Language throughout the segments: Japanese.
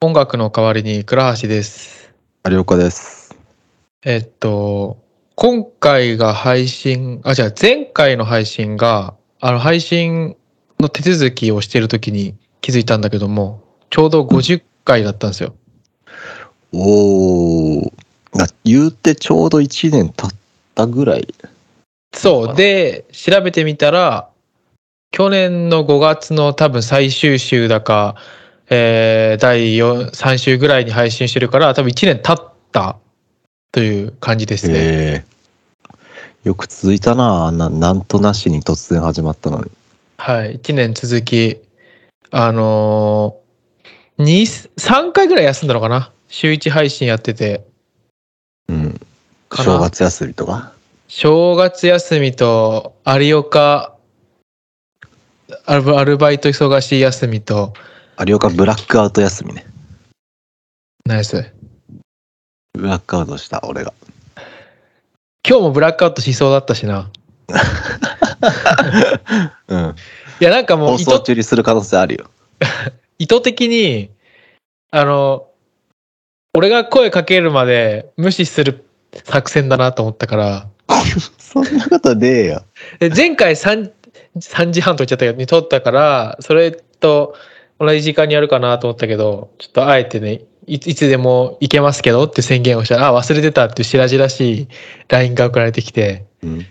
音楽の代わりに倉橋です。有岡です。えっと、今回が配信、あ、じゃあ前回の配信が、あの配信の手続きをしている時に気づいたんだけども、ちょうど50回だったんですよ。おー。あ言うてちょうど1年経ったぐらい。そう。で、調べてみたら、去年の5月の多分最終週だか、えー第4 3週ぐらいに配信してるから、多分1年経ったという感じですね。えーよく続いたなな。なんとなしに突然始まったのに。はい、1年続き、あのー、2、3回ぐらい休んだのかな？週1配信やってて、うん。正月休みとか？正月休みと有岡、アルアルバイト忙しい休みと、有岡ブラックアウト休みね。ナイス。ブラックアウトした、俺が。今日もブラックアウトしそうだったしな。うん。いや、なんかもう意図放送中にする可能性あるよ。意図的に、あの、俺が声かけるまで無視する作戦だなと思ったから、そんなことねえよ。で前回 3, 3時半と言っちゃったけどに撮ったからそれと同じ時間にやるかなと思ったけどちょっとあえてねいいつでも行けますけどって宣言をしたらあ忘れてたっていう白々しい LINE が送られてきてうん。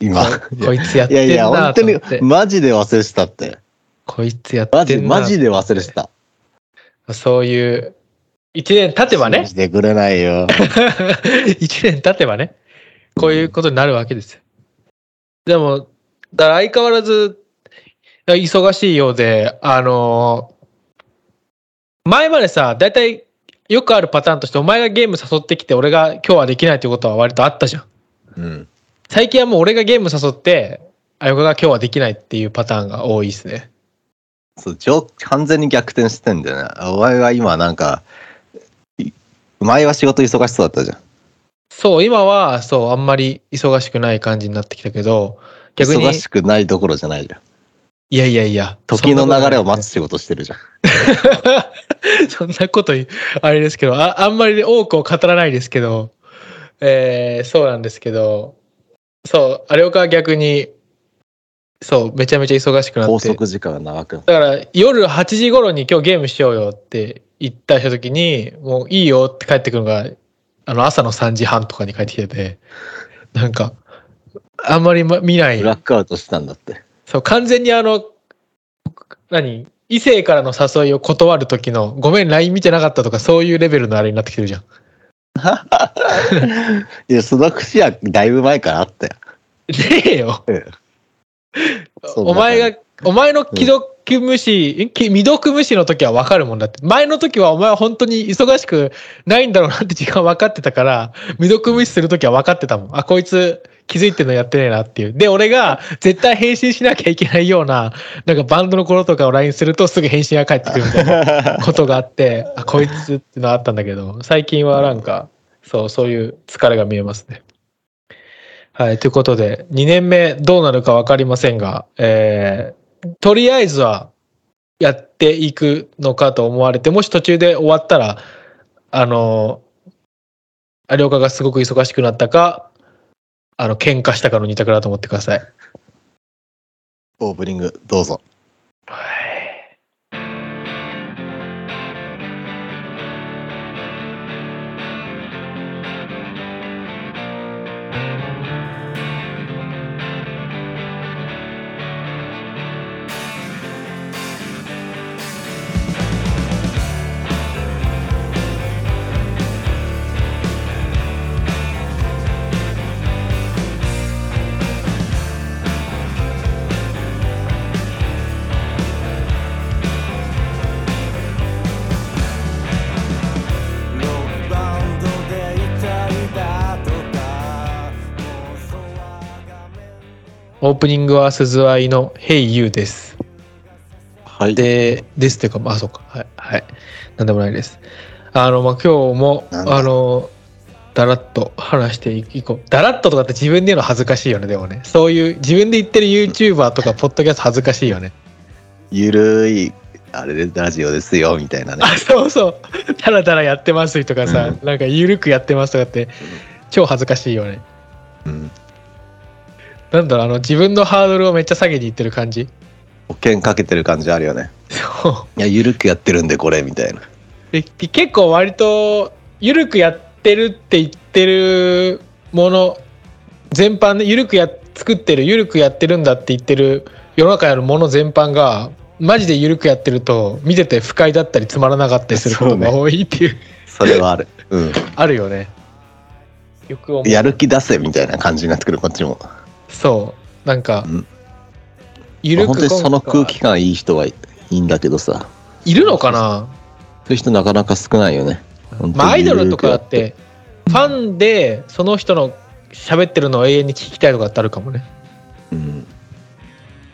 今。ここいつやっいやいや、てんな本当にマジで忘れてたって。こいつやっマジ、てんなマジで忘れてた。そういう1年経てばね信じてくれないよ。1年経てばねこういうことになるわけですよでもだから相変わらず忙しいようであの前までさ大体よくあるパターンとしてお前がゲーム誘ってきて俺が今日はできないってことは割とあったじゃんうん。最近はもう俺がゲーム誘ってあよかが今日はできないっていうパターンが多いですねそう、上完全に逆転してんだよね。お前が今なんか、い前は仕事忙しそうだったじゃん。そう今はそうあんまり忙しくない感じになってきたけど逆に忙しくないどころじゃないじゃん。いやいやいや時の流れを待つつ仕事してるじゃん。そんなことあれですけどああんまり多くを語らないですけど、えーそうなんですけどそう有岡は逆にそうめちゃめちゃ忙しくなって拘束時間が長くだから夜8時頃に今日ゲームしようよって言った時にもういいよって帰ってくるのがあの朝の3時半とかに帰ってきててなんかあんまりま見ないブラックアウトしたんだって。そう、完全にあの、何異性からの誘いを断る時の、ごめん、LINE 見てなかったとか、そういうレベルのあれになってきてるじゃん。いや、その節はだいぶ前からあったよ。ねえよ。お前が、お前の既読無視、んき未読無視の時は分かるもんだって。前の時はお前は本当に忙しくないんだろうなって時間分かってたから、未読無視する時は分かってたもん。あ、こいつ気づいてんのやってねえなっていう。で、俺が絶対返信しなきゃいけないような、なんかバンドの頃とかを LINE するとすぐ返信が返ってくるみたいな。ことがあって、あ、こいつってのあったんだけど、最近はなんか、そう、そういう疲れが見えますね。はい、ということで、2年目どうなるか分かりませんが、えーとりあえずはやっていくのかと思われて、もし途中で終わったら、あの、有岡がすごく忙しくなったか、あの、喧嘩したかの二択だと思ってください。オープニング、どうぞ。オープニングは鈴愛の Hey You です。はい。で、ですっていうか、まあ、そうか。はい。はい。なんでもないです。あの、まあ、今日も、あの、だらっと話していこう。だらっととかって自分で言うの恥ずかしいよね、でもね。そういう、自分で言ってる YouTuber とか、ポッドキャスト恥ずかしいよね。ゆるいあれでラジオですよみたいなねあそうそうただただやってますとかさ、うんなんか緩くやってますとかって超恥ずかしいよねうんなんだろうあの自分のハードルをめっちゃ下げにいってる感じ？保険かけてる感じあるよね。そう。いや緩くやってるんでこれみたいな。で結構割と緩くやってるって言ってるもの全般で緩くや作ってる緩くやってるんだって言ってる世の中にあるもの全般がマジで緩くやってると見てて不快だったりつまらなかったりすることが多いっていう。それはある。うん。あるよね。よくやる気出せみたいな感じになってくるこっちもそう。なんかうん。緩く本当にその空気感いい人はいいんだけどさ。いるのかな？そういう人なかなか少ないよね。まあアイドルとかだっ緩てファンでその人の喋ってるのを永遠に聞きたいとかってあるかもね。くうん。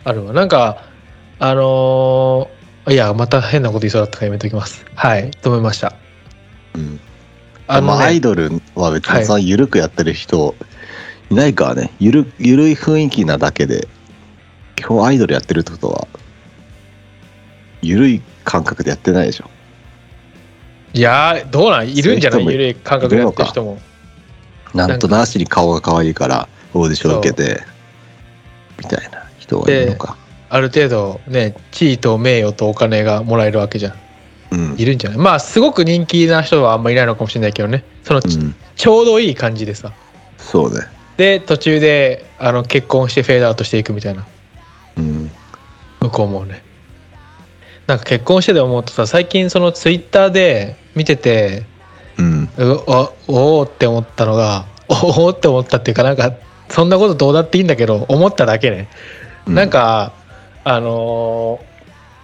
あるわ。なんかあのーいやまた変なこと言いそうだったからやめときます。はい止めました。うん。あの、まあ、アイね、ドルは別にその緩くやってる人いないからね、ゆるゆるい雰囲気なだけで今日アイドルやってるってことはゆるい感覚でやってないでしょ。いやーどうなん？いるんじゃない？ゆるい感覚でやってる人も。なんとなしに顔が可愛いからオーディション受けてみたいな人はいるのか。ある程度ね地位と名誉とお金がもらえるわけじゃん。うん。いるんじゃない？まあすごく人気な人はあんまいないのかもしれないけどね。そのち,、うん。ちょうどいい感じでさ。そうねで途中であの結婚してフェードアウトしていくみたいな。うん向こうもね。なんか結婚してで思うとさ最近そのツイッターで見ててうん。うおおおって思ったのが おおって思ったっていうかなんかそんなことどうだっていいんだけど思っただけね、なんかあのー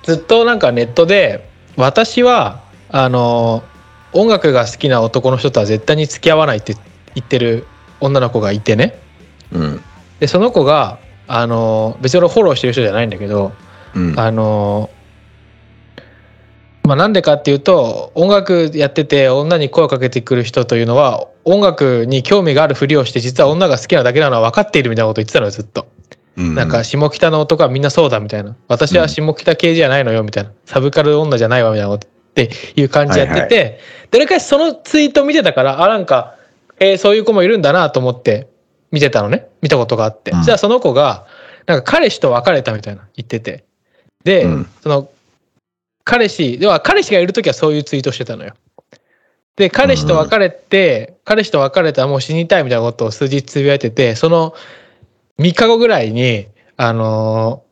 ずっとなんかネットで私はあのー音楽が好きな男の人とは絶対に付き合わないって言ってる女の子がいてね。うん。でその子があのー別に俺フォローしてる人じゃないんだけどうん。あのまあなんでかっていうと音楽やってて女に声をかけてくる人というのは音楽に興味があるふりをして実は女が好きなだけなのは分かっているみたいなこと言ってたのよずっと。うん。なんか下北の男はみんなそうだみたいな。私は下北系じゃないのよみたいな。サブカル女じゃないわみたいなことっていう感じやってて、はいどれかしそのツイート見てたからあなんか、えーそういう子もいるんだなと思って見てたのね。見たことがあって、うん。じゃあその子がなんか彼氏と別れたみたいな言ってて。で、うん。その彼氏では彼氏がいる時はそういうツイートしてたのよ。で彼氏と別れて、彼氏と別れたらもう死にたいみたいなことを数日つぶやいててその3日後ぐらいにあのー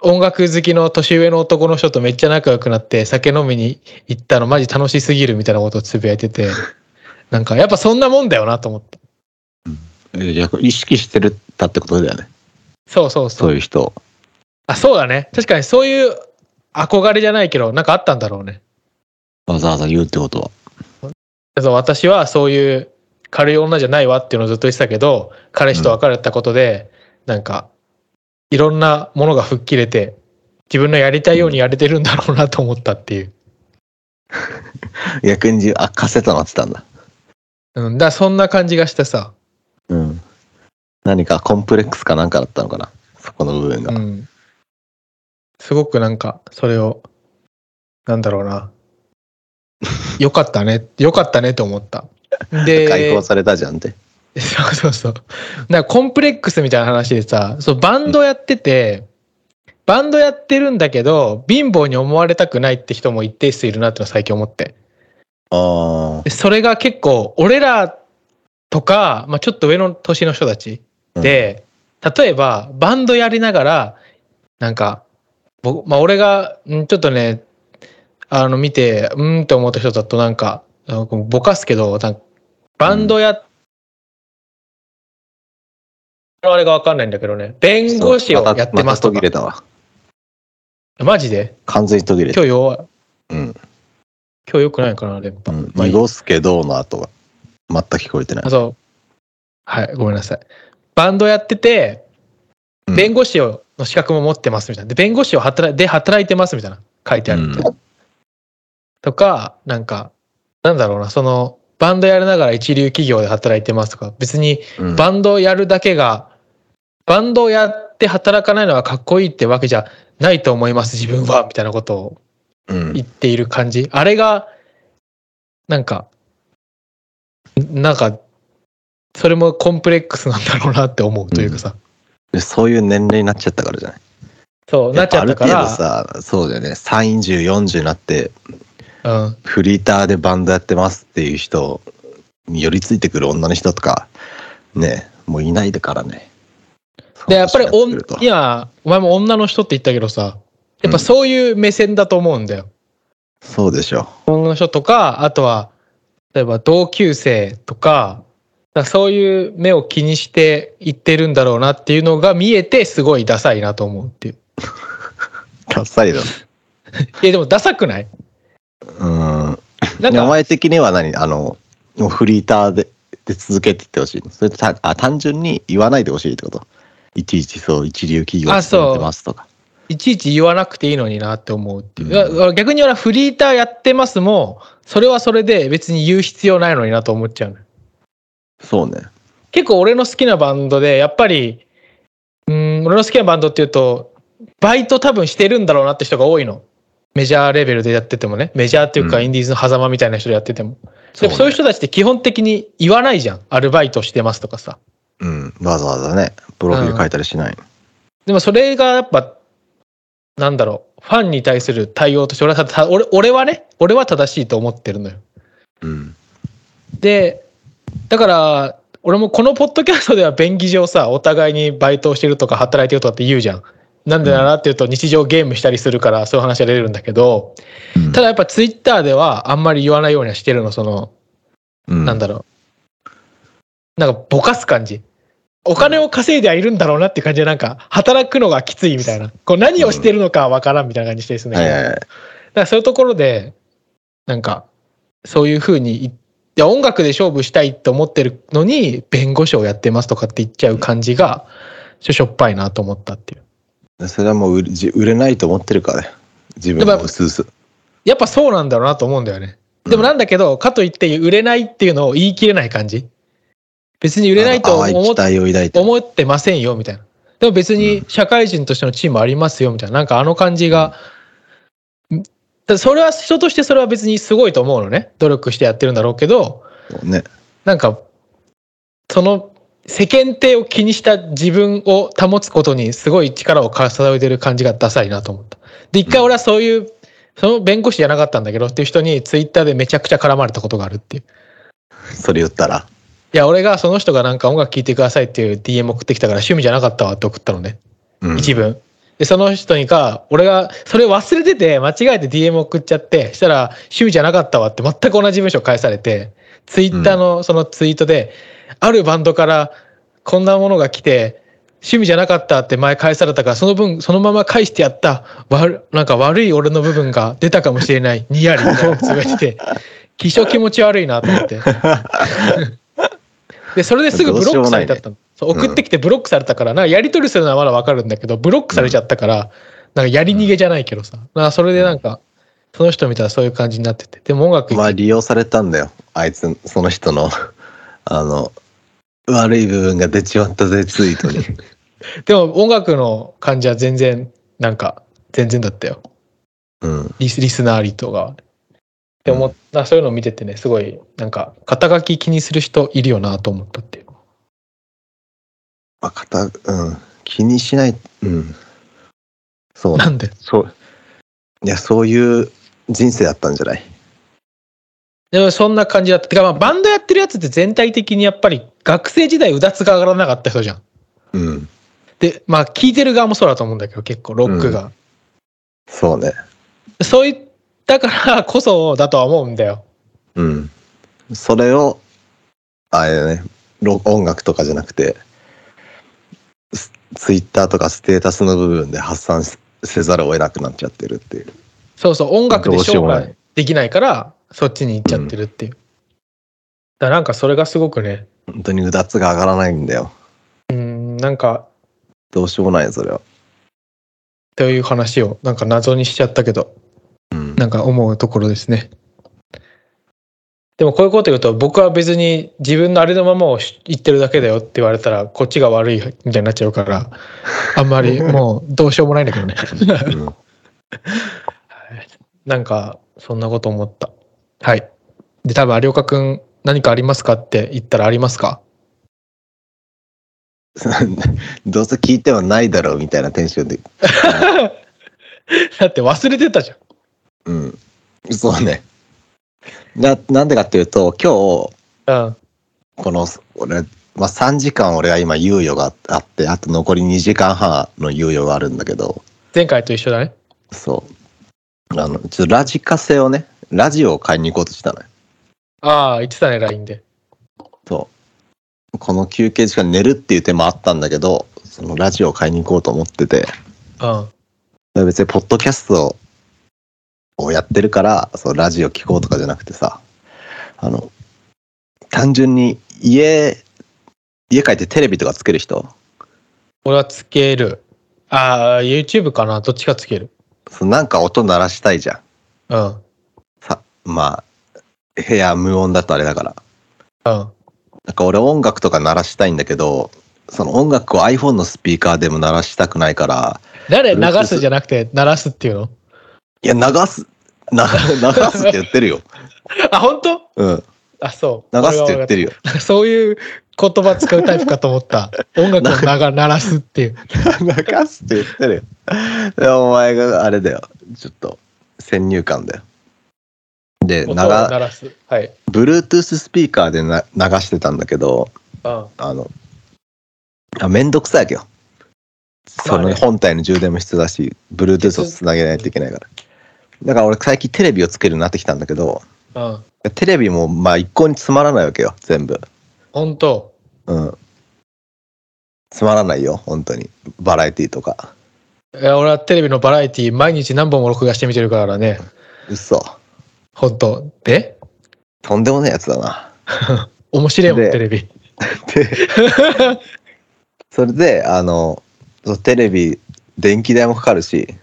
音楽好きの年上の男の人とめっちゃ仲良くなって酒飲みに行ったのマジ楽しすぎるみたいなことをつぶやいててなんかやっぱそんなもんだよなと思ってえじゃあ意識してるたってことだよね。そうそうそう。そういう人。あそうだね。確かにそういう憧れじゃないけどなんかあったんだろうね。わざわざ言うってことは。私はそういう軽い女じゃないわっていうのをずっと言ってたけど彼氏と別れたことで、なんかいろんなものが吹っ切れて自分のやりたいようにやれてるんだろうなと思ったっていう、逆にあカセットなってたんだうん、だそんな感じがしてさ、うん。何かコンプレックスかなんかだったのかな。そこの部分が、うん、すごくなんかそれをなんだろうな。よかったね。よかったねと思った。で解放されたじゃんって。そうそうそう。なんかコンプレックスみたいな話でさ、そうバンドやってて、バンドやってるんだけど、貧乏に思われたくないって人も一定数いるなって最近思って。あでそれが結構、俺らとか、まあ、ちょっと上の年の人たちあで、例えばバンドやりながら、なんか、僕まあ、俺が、んちょっとね、あの見て、うーんって思った人だとなんか、ぼかすけど、なんかバンドやっあれがわかんないんだけどね。弁護士をやってますとか途切。れたわマジで？完全に途切れた今日弱い。うん、今日良くないかな、電波。うん、濁すけどの後が全く聞こえてないあ、そう。はい、ごめんなさい。バンドやってて、うん弁護士をの資格も持ってますみたいな。で、弁護士を働いで働いてますみたいな書いてあるみたいな。とか、なんか、なんだろうな、その、バンドやりながら一流企業で働いてますとか、別にうんバンドやるだけが、バンドやっって働かないのはかっこいいってわけじゃないと思います、自分は、みたいなことをうん。言っている感じ。あれが、なんか、んなんか、それもコンプレックスなんだろうなって思うというかさ。でそういう年齢になっちゃったからじゃない？そう、なっちゃったかやっぱある程ら、度さそうだよね。30、40になってうん。フリーターでバンドやってますっていう人に寄りついてくる女の人とかねもういないでからね。で、やっぱりお今、お前も女の人って言ったけどさ、やっぱそういう目線だと思うんだよ。そうでしょ。女の人とか、あとは、例えば同級生とか、だからそういう目を気にして言ってるんだろうなっていうのが見えて、すごいダサいなと思うっていう。ダサいだ いや、でもダサくない？うん。なんか、お前的には何？あのもうフリーターでで続けてってほしいの？それとたあ単純に言わないでほしいってこと？いちいちそう一流企業にあそう勤めてますとかいちいち言わなくていいのになって思うっていう。逆に言うなフリーターやってますも、それはそれで別に言う必要ないのになと思っちゃうそうね結構俺の好きなバンドで、やっぱり、うん、俺の好きなバンドっていうと、バイト多分してるんだろうなって人が多いの。メジャーレベルでやっててもね。メジャーっていうか、うんインディーズの狭間みたいな人でやってても。そうねでもそういう人たちって基本的に言わないじゃん。アルバイトしてますとかさ。うんわざわざねプロフィール書いたりしない、でもそれがやっぱ、なんだろう、ファンに対する対応として俺はたた俺俺はね、俺は正しいと思ってるのよ。うんで、だから、俺もこのポッドキャストでは便宜上さ、お互いにバイトをしてるとか働いてるとかって言うじゃん。なんでだなっていうと日常ゲームしたりするからそういう話が出れるんだけど、うんただやっぱツイッターではあんまり言わないようにはしてるの、その、うんなんだろう。なんかぼかす感じ。お金を稼いではいるんだろうなっていう感じでなんか働くのがきついみたいな。こう何をしてるのかわからんみたいな感じしてですね。はいはいはいだからそういうところで、なんか、そういうふうにい、いや音楽で勝負したいと思ってるのに、弁護士をやってますとかって言っちゃう感じが、ちょしょっぱいなと思ったっていう。それはもう売れないと思ってるからね自分もうすうすやっぱそうなんだろうなと思うんだよね。でもなんだけど、かといって売れないっていうのを言い切れない感じ。別に売れないと思思ってませんよみたいな。でも別に社会人としてのチームありますよみたいな。なんかあの感じが、それは人としてそれは別にすごいと思うのね。努力してやってるんだろうけど、ねなんか、その世間体を気にした自分を保つことにすごい力を重ねてる感じがダサいなと思った。で、一回俺はそういう、その弁護士じゃなかったんだけどっていう人にツイッターでめちゃくちゃ絡まれたことがあるっていう。それ言ったらいや、俺がその人がなんか音楽聴いてくださいっていう DM 送ってきたから趣味じゃなかったわって送ったのね。うん一文。で、その人にか、俺がそれ忘れてて間違えて DM 送っちゃって、したら趣味じゃなかったわって全く同じ文章返されて、ツイッターのそのツイートで、あるバンドからこんなものが来て、趣味じゃなかったって前返されたから、その分、そのまま返してやった。悪、なんか悪い俺の部分が出たかもしれない。にやりみたいなつぶやいてて、気象気持ち悪いなと思って。で、それですぐブロックされちゃったの。そう送ってきてブロックされたから、なんかやり取りするのはまだわかるんだけど、ブロックされちゃったから、なんかやり逃げじゃないけどさ。なんかそれでなんか、その人見たらそういう感じになってて。でも音楽、まあ利用されたんだよあいつその人の あの悪い部分が出ちまったぜツイートに でも音楽の感じは全然、なんか、全然だったよ。うんリスリスナーリとか。って思った、そういうのを見ててね、すごい、なんか、肩書き気にする人いるよなと思ったっていう。まあ肩うん。気にしないうん。そう。なんで？そう。いやそういう人生だったんじゃない？でもそんな感じだった。てかまあバンドやってるやつって全体的にやっぱり学生時代うだつが上がらなかった人じゃん。うん。で、まあ聴いてる側もそうだと思うんだけど、結構ロックが。そうね。そういったからこそだとは思うんだよ。うん。それをあれだね。ロ音楽とかじゃなくてスツイッターとかステータスの部分で発散せせざるを得なくなっちゃってるっていう。そうそう、音楽でどうしよ商うもない。売できないから、そっちに行っちゃってるっていう。だからなんかそれがすごくね、本当にうだつが上がらないんだよ。うん、なんか、どうしようもないよそれは。という話をなんか謎にしちゃったけど、うんなんか思うところですね。でもこういうこと言うと僕は別に自分のあれのままをし言ってるだけだよって言われたらこっちが悪いみたいになっちゃうから あんまりもうどうしようもないんだけどね。う んなんかそんなこと思った。はい。で多分有岡くん何かありますかって言ったらありますか？どうせ聞いてもないだろうみたいなテンションで。だって忘れてたじうん。そうね。な、なんでかっていうと、今日。うん。この、俺、まあ、3時間俺は今猶予があって、あと残り2時間半の猶予があるんだけど、前回と一緒だね。そう。あの、ちょっとラジカセをね、ラジオを買いに行こうとしたのよ。ああ、言ってたね、LINE で。そう。この休憩時間寝るっていう手もあったんだけど、そのラジオを買いに行こうと思ってて、うん。別にポッドキャストをやってるから、そうラジオ聞こうとかじゃなくてさ、あの、単純に家、家帰ってテレビとかつける人、俺はつける。ああ、YouTube かな？どっちかつける。そうなんか音鳴らしたいじゃん。うん。さ、まあ、部屋無音だとあれだから。うん。なんか俺音楽とか鳴らしたいんだけど、その音楽を iPhone のスピーカーでも鳴らしたくないから、誰？流すじゃなくて鳴らすっていうの？いや、流す、な 流すって言ってるよ。あ、本当？うん。あ、そう。流すって言ってるよ。そういう言葉使うタイプかと思った。音楽を鳴らすっていう。流すって言ってるよ。でお前があれだよ。ちょっと先入観だよ。で、音をな鳴らす。はい。Bluetooth スピーカーでな流してたんだけど、うん。あの、あめんどくさいわけよ。その本体の充電も必要だし、Bluetooth をつなげないといけないから。だから俺最近テレビをつけるようになってきたんだけど、うん。テレビもまあ一向につまらないわけよ、全部。本当？うん。つまらないよ、本当に。バラエティとか。いや俺はテレビのバラエティ毎日何本も録画して見てるからね。嘘。本当？で？とんでもないやつだな。面白いもん、でテレビ。でそれであのそうテレビ電気代もかかるし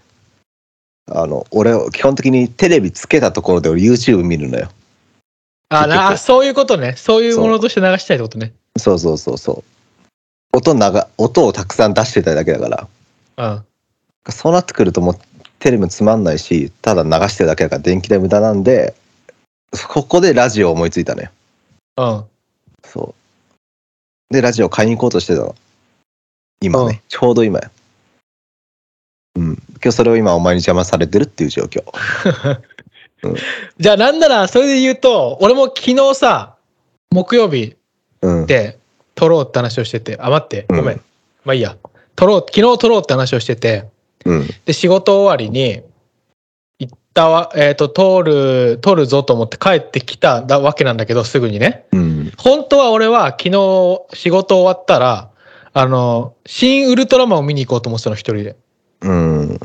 あの俺基本的にテレビつけたところで俺 YouTube 見るのよ。あな、あそういうことね。そういうものとして流したいってことね。そう。そうそうそう音長音をたくさん出してたいだけだから。うん。そうなってくるともうテレビもつまんないしただ流してるだけだから電気代無駄なんでここでラジオを思いついたのよ。うん。そう。でラジオ買いに行こうとしてたの。今ね、うん。ちょうど今ようん今日それを今お前に邪魔されてるっていう状況 じゃあなんならそれで言うと、俺も昨日さ、木曜日うんで撮ろうって話をしてて、あ、待って、ごめん。うんまあいいや。撮ろう、昨日撮ろうって話をしてて、うんで、仕事終わりに、行ったわ、えっ、と、通る、撮るぞと思って帰ってきただわけなんだけど、すぐにね。うん本当は俺は昨日仕事終わったら、あの、新ウルトラマンを見に行こうと思ってたの、一人で。うん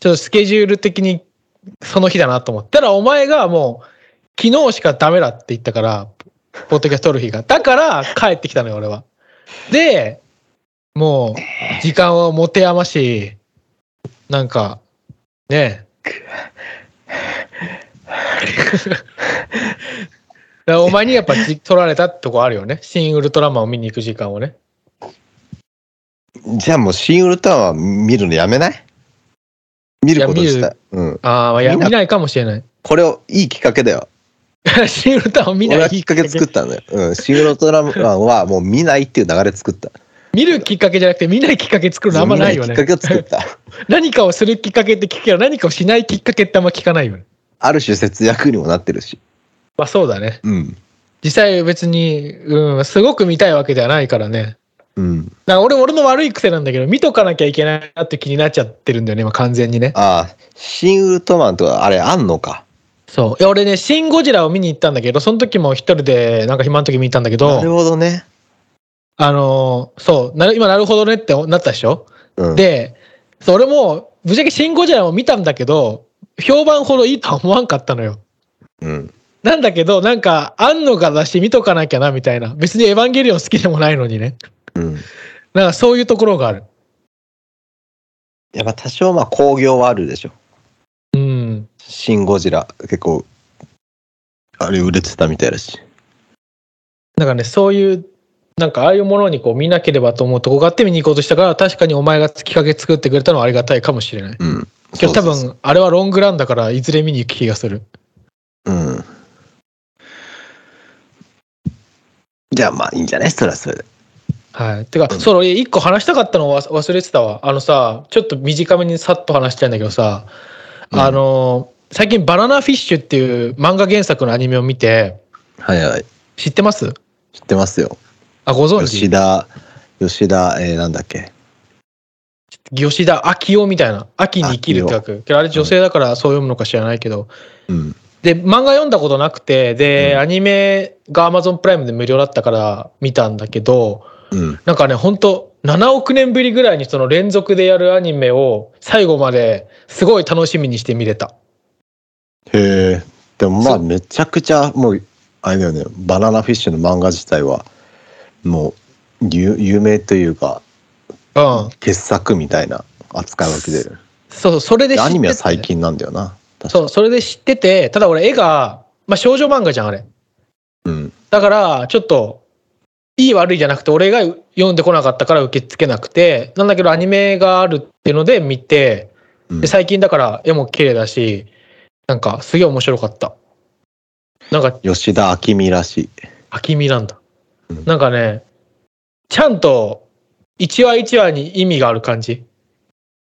ちょっとスケジュール的にその日だなと思ったら、お前がもう、昨日しかダメだって言ったから、ポッドキャスト撮る日が。だから帰ってきたのよ、俺は。で、もう、時間を持て余し、なんか、ねえ。お前にやっぱじ取られたってとこあるよね。新ウルトラマンを見に行く時間をね。じゃあもう新ウルトラマン見るのやめない？見ることにした。いうん。ああ、いや、見ないかもしれない。これをいいきっかけだよ。新ウルトラマン見ない俺はきっかけ作ったんだよ、うん、新ウルトラマンはもう見ないっていう流れ作った。見るきっかけじゃなくて見ないきっかけ作るのあんまないよね。見きっ。かけを作った。何かをするきっかけって聞くけど何かをしないきっかけってあんま聞かないよね。ある種節約にもなってるし。まあそうだね。うん。実際別に、うん、すごく見たいわけではないからね。うんだから俺、俺の悪い癖なんだけど、見とかなきゃいけないなって気になっちゃってるんだよね、今完全にね。ああ新ウルトラマンとかあれあんのか？そう。いや、俺ね、シン・ゴジラを見に行ったんだけど、その時も一人で、なんか暇の時見に行ったんだけなるど、ほどね、あのーそう、なる今なるほどねってなったでしょ？うん、で、そう俺も、ぶっちゃけシン・ゴジラも見たんだけど、評判ほどいいとは思わんかったのよ。うんなんだけど、なんか、あんのかだし見とかなきゃな、みたいな。別にエヴァンゲリオン好きでもないのにね。うんなんかそういうところがある。やっぱ多少まあ興行はあるでしょうん。シン・ゴジラ結構あれ売れてたみたいだし。なんかね、そういう、なんかああいうものにこう見なければと思うとこがあって見に行こうとしたから、確かにお前がきっかけ作ってくれたのはありがたいかもしれない。うん。けど多分、あれはロングランだから、いずれ見に行く気がする。うん。じゃあまあいいんじゃない？それはそれで。はい。てか、うんそう、俺一個話したかったのを忘忘れてたわ。あのさ、ちょっと短めにさっと話したいんだけどさ、うんあの、最近バナナフィッシュっていう漫画原作のアニメを見て、はいはい。知ってます？知ってますよ。あ、ご存知？吉田、吉田、えー、なんだっけ？吉田昭夫みたいな。秋に生きるって書く。あれ女性だからそう読むのか知らないけど。うん。で、漫画読んだことなくて、で、うんアニメが Amazon プライムで無料だったから見たんだけど、うん。なんかね、ほんと、7億年ぶりぐらいにその連続でやるアニメを最後まですごい楽しみにして見れた。へえ。でもまあめちゃくちゃもう、あれだよね。バナナフィッシュの漫画自体は、もう、有有名というか、うん。傑作みたいな扱いわけで。そう、それで知っててアニメは最近なんだよな。そう、それで知ってて、ただ俺絵が、まあ少女漫画じゃん、あれ。うん。だから、ちょっと、いい悪いじゃなくて、俺が読んでこなかったから受け付けなくて、なんだけどアニメがあるっていうので見て、うんで、最近だから絵も綺麗だし、なんかすげえ面白かった。なんか、吉田明美らしい。秋見なんだうん。なんかね、ちゃんと一話一話に意味がある感じ。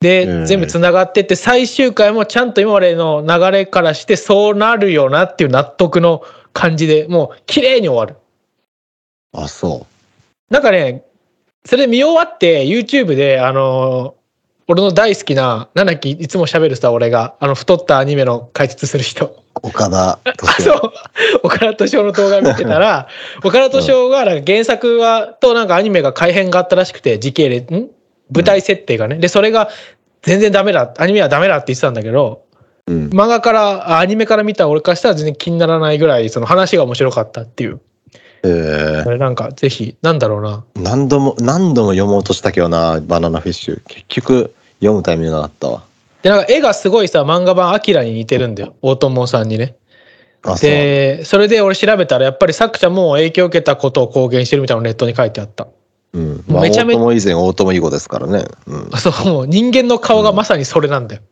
で、うん全部つながってって、最終回もちゃんと今までの流れからしてそうなるよなっていう納得の感じでもう綺麗に終わる。あ、そなんかね、それ見終わって YouTube で、あのー俺の大好きな、なんだっけ、いつも喋るさ、俺が、あの、太ったアニメの解説する人。う。岡田あ、敏夫。そう。岡田斗司夫の動画見てたら、岡田斗司夫がなんか原作は、となんかアニメが改変があったらしくて、時系列、ん舞台設定がね。で、それが全然ダメだ、アニメはダメだって言ってたんだけど、うん。漫画から、あアニメから見た俺からしたら全然気にならないぐらい、その話が面白かったっていう。えそれなんか、ぜひ、なんだろうな。ー、何度も、何度も読もうとしたけどな、バナナフィッシュ。結局、読むタイミングがあったわ。で、なんか絵がすごいさ、漫画版アキラに似てるんだよ。大友さんにね。で、それで俺調べたら、やっぱり作者も影響を受けたことを公言してるみたいなのネットに書いてあった。うん。まあ、大めちゃめちゃ友以前、大友以後ですからね。うん。あそう、もう人間の顔がまさにそれなんだよ。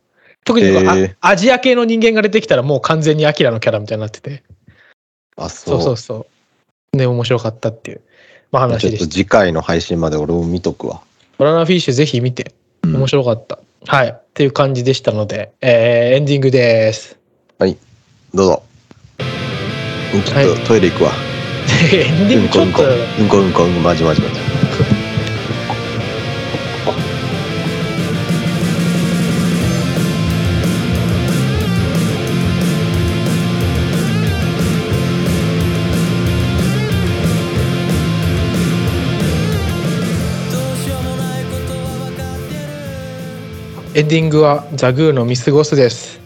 特に、へーあアジア系の人間が出てきたらもう完全にアキラのキャラみたいになってて。あ、そそうう。そうそう。ね、面白かったっていう、まあ、まあちょっと話でした。次回の配信まで俺も見とくわ。バナナフィッシュぜひ見て。うん面白かった。はい。っていう感じでしたので、えーエンディングです。どうぞ。うんちょっはとトイレ行くわ。エンディングちょっと、うんこうんこうんこまじまじまじ。エンディングはザグーの見過ごすです。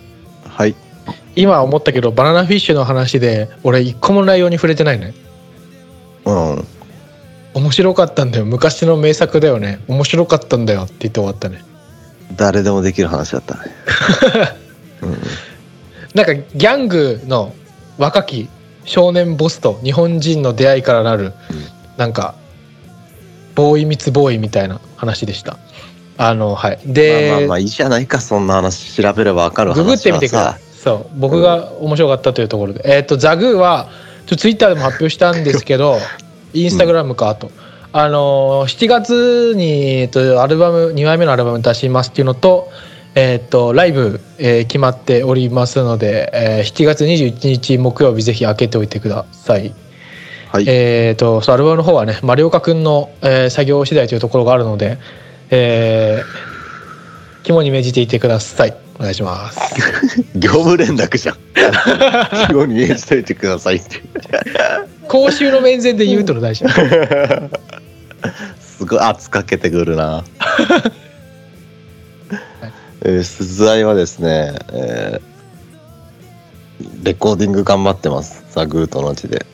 はい。今思ったけど、バナナフィッシュの話で、俺一個も内容に触れてないね。うん。面白かったんだよ。昔の名作だよね。面白かったんだよって言って終わったね。誰でもできる話だったね。うん。なんかギャングの若き少年ボスと日本人の出会いからなる、なんかボーイミツボーイみたいな話でした。あのはい。で、まあまあまあいいじゃないか、そんな話調べればわかる話。ググってみてください。そう僕が面白かったというところで、えっ、とザグーはちょツイッターでも発表したんですけど、インスタグラムかあと。あのー7月に、えっと、アルバム2枚目のアルバム出しますっていうのと,、えっとライブ、えー決まっておりますので、えー7月21日木曜日ぜひ開けておいてください。はい。えっとそうアルバムの方はねマリオカ君の、えー作業次第というところがあるので、えー肝に銘じていてください。お願いします。業務連絡じゃん。非常に言えしといてくださいって。公衆の面前で言うとの大事。すごい圧かけてくるな。えー、鈴愛はですね、えーレコーディング頑張ってます。ザグーとの字で。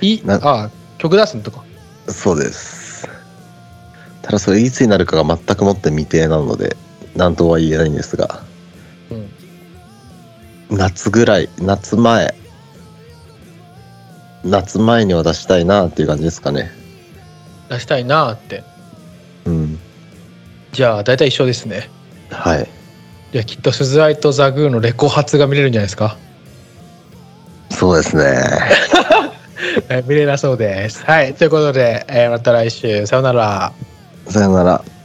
いなあ曲出すのとか。そうです。ただそれいつになるかが全くもって未定なので、何とは言えないんですが、うん。夏ぐらい夏前夏前には出したいなっていう感じですかね出したいなーって。うんじゃあ、大体一緒ですね。はいじゃあ、きっとスズアイとザグーのレコ発が見れるんじゃないですか。そうですね え見れなそうです。はい。ということで、えーまた来週、さようなら。さよなら。